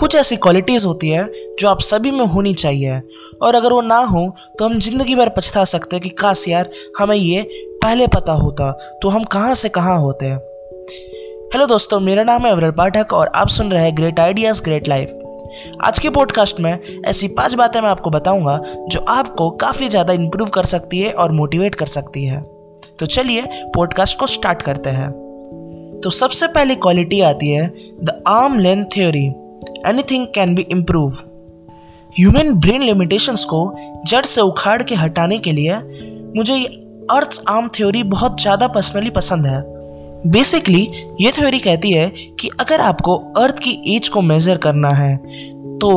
कुछ ऐसी क्वालिटीज़ होती है जो आप सभी में होनी चाहिए। और अगर वो ना हो तो हम ज़िंदगी भर पछता सकते हैं कि काश यार हमें ये पहले पता होता तो हम कहाँ से कहाँ होते हैं। हेलो दोस्तों, मेरा नाम है अवरल पाठक और आप सुन रहे हैं ग्रेट आइडियाज़ ग्रेट लाइफ आज के पॉडकास्ट में ऐसी पाँच बातें मैं आपको बताऊँगा जो आपको काफ़ी ज़्यादा इंप्रूव कर सकती है और मोटिवेट कर सकती है। तो चलिए पॉडकास्ट को स्टार्ट करते हैं। तो सबसे पहली क्वालिटी आती है the arm length theory anything can be improve human brain limitations को जड़ से उखाड़ के हटाने के लिए मुझे अर्थ आर्म थ्योरी बहुत ज़्यादा पर्सनली पसंद है। बेसिकली ये थ्योरी कहती है कि अगर आपको अर्थ की एज को मेज़र करना है तो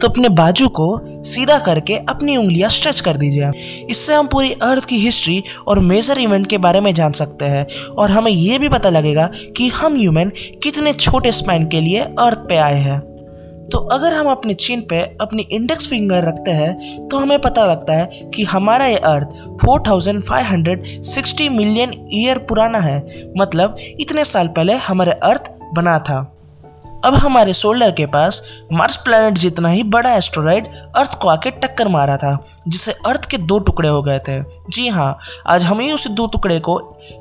तो अपने बाजू को सीधा करके अपनी उंगलियाँ स्ट्रेच कर दीजिए इससे हम पूरी अर्थ की हिस्ट्री और मेजर इवेंट के बारे में जान सकते हैं और हमें यह भी पता लगेगा कि हम ह्यूमन कितने छोटे स्पैन के लिए अर्थ पे आए हैं। तो अगर हम अपने चीन पे अपनी इंडेक्स फिंगर रखते हैं तो हमें पता लगता है कि हमारा ये अर्थ 4560 मिलियन ईयर पुराना है। मतलब इतने साल पहले हमारे अर्थ बना था। अब हमारे सोलर के पास मार्स प्लैनेट जितना ही बड़ा एस्ट्रॉयड अर्थ को आके टक्कर मारा था जिससे अर्थ के दो टुकड़े हो गए थे। जी हाँ आज हम ही उस दो टुकड़े को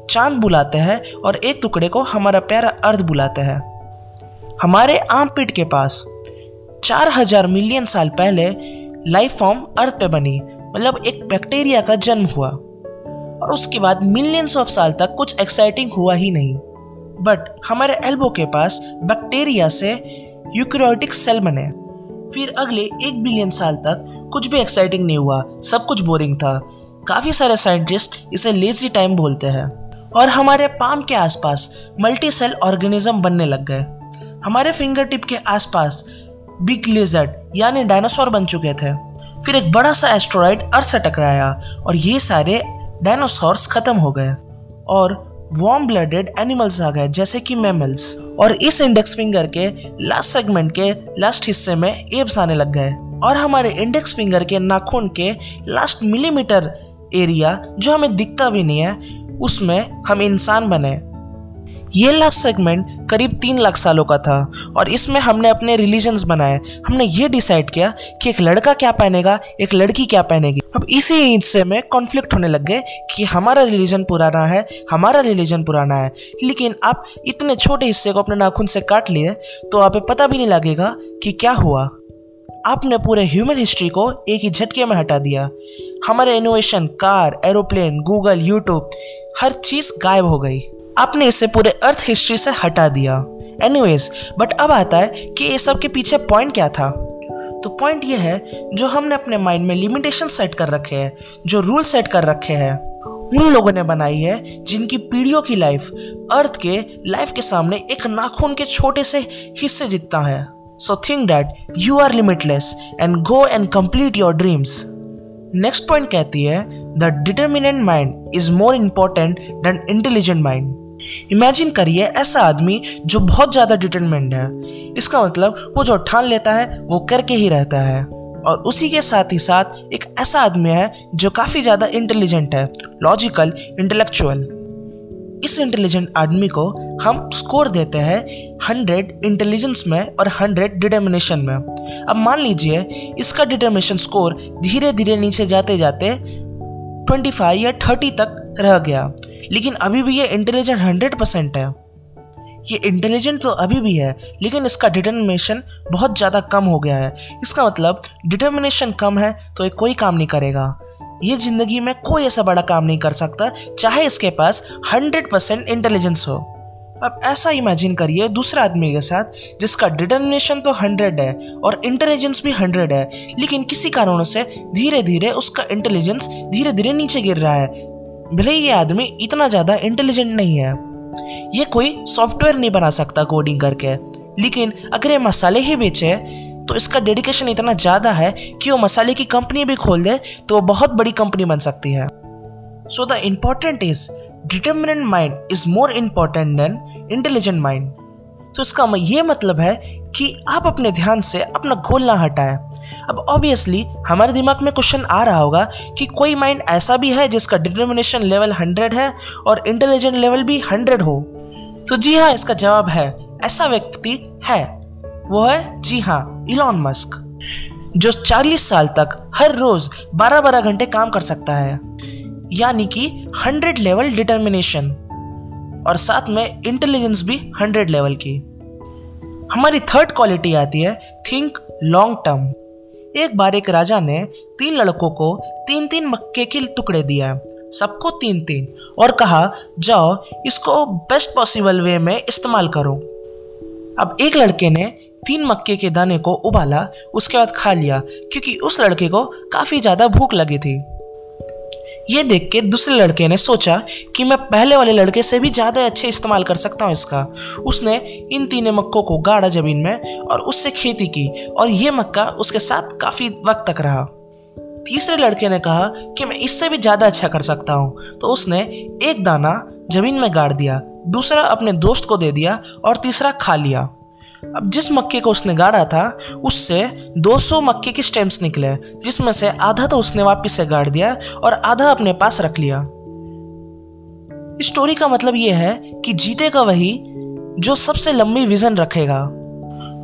चाँद बुलाते हैं और एक टुकड़े को हमारा प्यारा अर्थ बुलाते हैं। हमारे आम पीठ के पास चार हज़ार मिलियन साल पहले लाइफ फॉर्म अर्थ पे बनी मतलब एक बैक्टीरिया का जन्म हुआ। और उसके बाद मिलियंस ऑफ़ साल तक कुछ एक्साइटिंग हुआ ही नहीं। बट हमारे एल्बो के पास बैक्टीरिया से यूक्रियोटिक सेल बने। फिर अगले एक बिलियन साल तक कुछ भी एक्साइटिंग नहीं हुआ, सब कुछ बोरिंग था। काफ़ी सारे साइंटिस्ट इसे लेजी टाइम बोलते हैं। और हमारे पाम के आसपास मल्टी सेल ऑर्गेनिज्म बनने लग गए। हमारे फिंगर टिप के आसपास बिग लिजर्ड यानी डायनासोर बन चुके थे। फिर एक बड़ा सा एस्ट्रॉयड अर्थ से टकराया और ये सारे डायनासोर्स खत्म हो गए। और वार्म ब्लडेड एनिमल्स आ गए, जैसे कि मैमल्स और इस इंडेक्स फिंगर के लास्ट सेगमेंट के लास्ट हिस्से में एब्स आने लग गए। और हमारे इंडेक्स फिंगर के नाखून के लास्ट मिलीमीटर एरिया जो हमें दिखता भी नहीं है, उसमें हम इंसान बने। ये लास्ट सेगमेंट करीब तीन लाख सालों का था और इसमें हमने अपने रिलीजन्स बनाए। हमने ये डिसाइड किया कि एक लड़का क्या पहनेगा, एक लड़की क्या पहनेगी। अब इसी हिस्से में कॉन्फ्लिक्ट होने लग गए कि हमारा रिलीजन पुराना है, हमारा रिलीजन पुराना है। लेकिन आप इतने छोटे हिस्से को अपने नाखून से काट लिए तो आप पता भी नहीं लगेगा कि क्या हुआ। आपने पूरे ह्यूमन हिस्ट्री को एक ही झटके में हटा दिया। हमारे innovation car aeroplane Google YouTube हर चीज़ गायब हो गई। आपने इसे पूरे अर्थ हिस्ट्री से हटा दिया। एनीवेज बट अब आता है कि ये सब के पीछे पॉइंट क्या था? तो पॉइंट ये है, जो हमने अपने माइंड में लिमिटेशन सेट कर रखे हैं, जो रूल सेट कर रखे हैं, उन लोगों ने बनाई है, जिनकी पीढ़ियों की लाइफ अर्थ के लाइफ के सामने एक नाखून के छोटे से हिस्से जितना है। So think that you are limitless and go and complete your dreams next point कहती है the determinant mind is more important than intelligent mind imagine करिए ऐसा आदमी जो बहुत ज़्यादा डिटर्मेंट है। इसका मतलब वो जो ठान लेता है, वो करके ही रहता है। और उसी के साथ ही साथ एक ऐसा आदमी है जो काफ़ी ज़्यादा इंटेलिजेंट है लॉजिकल इंटेलेक्चुअल इस इंटेलिजेंट आदमी को हम स्कोर देते हैं हंड्रेड इंटेलिजेंस में और हंड्रेड डिटर्मिनेशन में। अब मान लीजिए, इसका डिटर्मिनेशन स्कोर धीरे धीरे नीचे जाते जाते ट्वेंटी फाइव या थर्टी तक रह गया। लेकिन अभी भी ये इंटेलिजेंट हंड्रेड परसेंट है। ये इंटेलिजेंट तो अभी भी है, लेकिन इसका डिटर्मिनेशन बहुत ज़्यादा कम हो गया है। इसका मतलब डिटर्मिनेशन कम है तो ये कोई काम नहीं करेगा। ये ज़िंदगी में कोई ऐसा बड़ा काम नहीं कर सकता, चाहे इसके पास हंड्रेड परसेंट इंटेलिजेंस हो। अब ऐसा इमेजिन करिए दूसरे आदमी के साथ, जिसका डिटर्मिनेशन तो हंड्रेड है और इंटेलिजेंस भी हंड्रेड है, लेकिन किसी कारणों से धीरे धीरे उसका इंटेलिजेंस धीरे धीरे नीचे गिर रहा है। भले ही ये आदमी इतना ज़्यादा इंटेलिजेंट नहीं है। ये कोई सॉफ्टवेयर नहीं बना सकता कोडिंग करके। लेकिन अगर ये मसाले ही बेचे तो इसका डेडिकेशन इतना ज़्यादा है कि वो मसाले की कंपनी भी खोल दे तो वो बहुत बड़ी कंपनी बन सकती है। So the important is determinant mind is more important than intelligent mind तो इसका ये मतलब है कि आप अपने ध्यान से अपना गोल ना हटाएँ। अब ऑब्वियसली हमारे दिमाग में क्वेश्चन आ रहा होगा कि कोई माइंड ऐसा भी है जिसका डिटर्मिनेशन लेवल हंड्रेड है और इंटेलिजेंट लेवल भी हंड्रेड हो? तो जी हाँ इसका जवाब है, ऐसा व्यक्ति है। वो है, जी हाँ इलॉन मस्क जो 40 साल तक हर रोज 12-12 घंटे काम कर सकता है। यानी कि 100 लेवल डिटर्मिनेशन और साथ में इंटेलिजेंस भी 100 लेवल की। हमारी थर्ड क्वालिटी आती है थिंक लॉन्ग टर्म एक बार एक राजा ने तीन लड़कों को तीन तीन मक्के के टुकड़े दिया। सबको तीन तीन और कहा, जाओ, इसको बेस्ट पॉसिबल वे में इस्तेमाल करो। अब एक लड़के ने तीन मक्के के दाने को उबाला, उसके बाद खा लिया, क्योंकि उस लड़के को काफ़ी ज़्यादा भूख लगी थी। ये देख के दूसरे लड़के ने सोचा कि मैं पहले वाले लड़के से भी ज़्यादा अच्छे इस्तेमाल कर सकता हूँ इसका। उसने इन तीन मक्कों को गाड़ा ज़मीन में और उससे खेती की और ये मक्का उसके साथ काफ़ी वक्त तक रहा। तीसरे लड़के ने कहा कि मैं इससे भी ज़्यादा अच्छा कर सकता हूँ। तो उसने एक दाना ज़मीन में गाड़ दिया, दूसरा अपने दोस्त को दे दिया और तीसरा खा लिया। अब जिस मक्के को उसने गाड़ा था, उससे 200 मक्के के स्टेम्स निकले, जिसमें से आधा तो उसने वापस से गाड़ दिया और आधा अपने पास रख लिया। स्टोरी का मतलब यह है कि जीतेगा वही जो सबसे लंबी विजन रखेगा।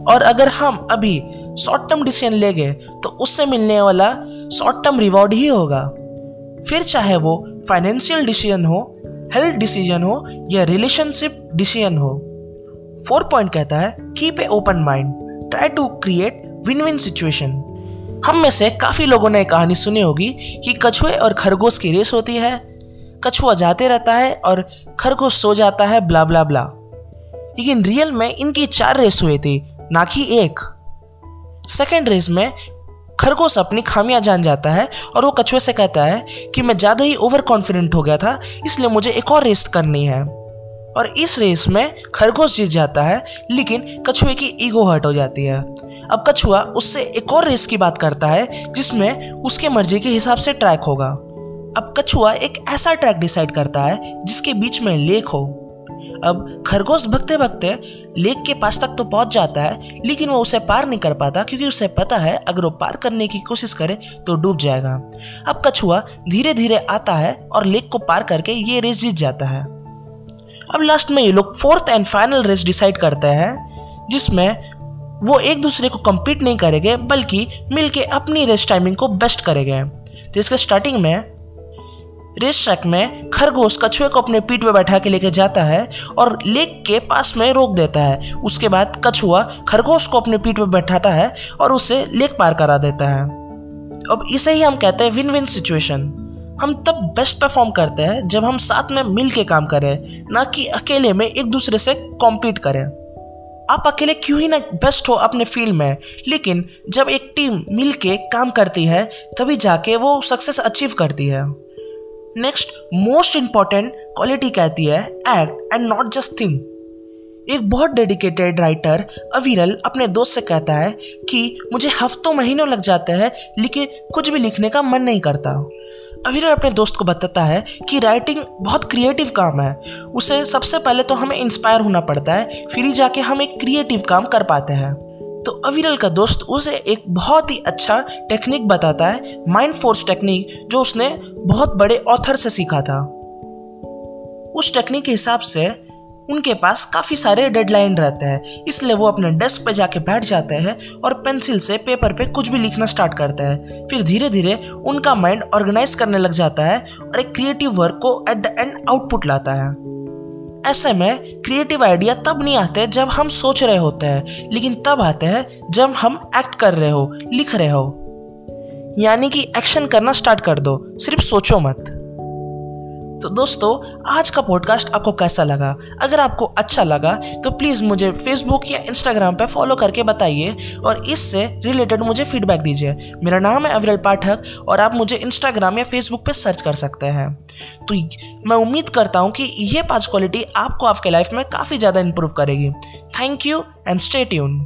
और अगर हम अभी शॉर्ट टर्म डिसीज़न लेंगे तो उससे मिलने वाला शॉर्ट टर्म रिवॉर्ड ही होगा। फिर चाहे वो फाइनेंशियल डिसीज़न हो हेल्थ डिसीज़न हो, या रिलेशनशिप डिसीज़न हो। फोर पॉइंट कहता है keep a open mind try to create win win situation हम में से काफ़ी लोगों ने कहानी सुनी होगी कि कछुए और खरगोश की रेस होती है। कछुआ जाते रहता है और खरगोश सो जाता है ब्ला ब्ला ब्ला लेकिन रियल में इनकी चार रेस हुई थी, ना कि एक। सेकेंड रेस में खरगोश अपनी खामियाँ जान जाता है और वो कछुए से कहता है कि मैं ज़्यादा ही ओवर कॉन्फिडेंट हो गया था, इसलिए मुझे एक और रेस करनी है। और इस रेस में खरगोश जीत जाता है, लेकिन कछुए की ईगो हर्ट हो जाती है। अब कछुआ उससे एक और रेस की बात करता है, जिसमें उसके मर्ज़ी के हिसाब से ट्रैक होगा। अब कछुआ एक ऐसा ट्रैक डिसाइड करता है, जिसके बीच में लेक हो। अब खरगोश भगते भगते लेक के पास तक तो पहुँच जाता है, लेकिन वो उसे पार नहीं कर पाता, क्योंकि उसे पता है, अगर वो पार करने की कोशिश करे तो डूब जाएगा। अब कछुआ धीरे धीरे आता है और लेक को पार करके ये रेस जीत जाता है। अब लास्ट में ये लोग fourth and final race decide करते हैं, जिसमें वो एक दूसरे को कम्पीट नहीं करेंगे, बल्कि मिलके अपनी रेस टाइमिंग को बेस्ट करेंगे। तो इसके स्टार्टिंग में रेस ट्रैक में खरगोश कछुए को अपने पीठ पे बैठा के लेके जाता है और लेक के पास में रोक देता है। उसके बाद कछुआ खरगोश को अपने पीठ पे बैठाता है और उसे लेक पार करा देता है। अब इसे ही हम कहते हैं विन विन सिचुएशन हम तब बेस्ट परफॉर्म करते हैं जब हम साथ में मिल के काम करें, ना कि अकेले में एक दूसरे से कॉम्पीट करें। आप अकेले क्यों ही ना बेस्ट हो अपने फ़ील्ड में? लेकिन जब एक टीम मिल के काम करती है, तभी जाके वो सक्सेस अचीव करती है। नेक्स्ट मोस्ट इंपॉर्टेंट क्वालिटी कहती है act and not just think एक बहुत डेडिकेटेड राइटर अविरल अपने दोस्त से कहता है कि मुझे हफ्तों महीनों लग जाते हैं, लेकिन कुछ भी लिखने का मन नहीं करता। अविरल अपने दोस्त को बताता है कि राइटिंग बहुत क्रिएटिव काम है। उसे सबसे पहले तो हमें इंस्पायर होना पड़ता है, फिर ही जाके हम एक क्रिएटिव काम कर पाते हैं। तो अविरल का दोस्त उसे एक बहुत ही अच्छा टेक्निक बताता है माइंड फोर्स टेक्निक जो उसने बहुत बड़े ऑथर से सीखा था। उस टेक्निक के हिसाब से उनके पास काफ़ी सारे डेडलाइन रहते हैं। इसलिए वो अपने डेस्क पे जाके बैठ जाते हैं और पेंसिल से पेपर पे कुछ भी लिखना स्टार्ट करते हैं। फिर धीरे धीरे उनका माइंड ऑर्गेनाइज करने लग जाता है और एक क्रिएटिव वर्क को एट द एंड आउटपुट लाता है। ऐसे में क्रिएटिव आइडिया तब नहीं आते जब हम सोच रहे होते हैं, लेकिन तब आते हैं जब हम एक्ट कर रहे हो, लिख रहे हो। यानी कि एक्शन करना स्टार्ट कर दो, सिर्फ़ सोचो मत। तो दोस्तों, आज का पॉडकास्ट आपको कैसा लगा? अगर आपको अच्छा लगा तो प्लीज़ मुझे फेसबुक या इंस्टाग्राम पर फॉलो करके बताइए और इससे रिलेटेड मुझे फीडबैक दीजिए। मेरा नाम है अविरल पाठक और आप मुझे इंस्टाग्राम या फेसबुक पर सर्च कर सकते हैं। तो मैं उम्मीद करता हूँ कि ये पाँच क्वालिटी आपको आपके लाइफ में काफ़ी ज़्यादा इंप्रूव करेगी। Thank you and stay tune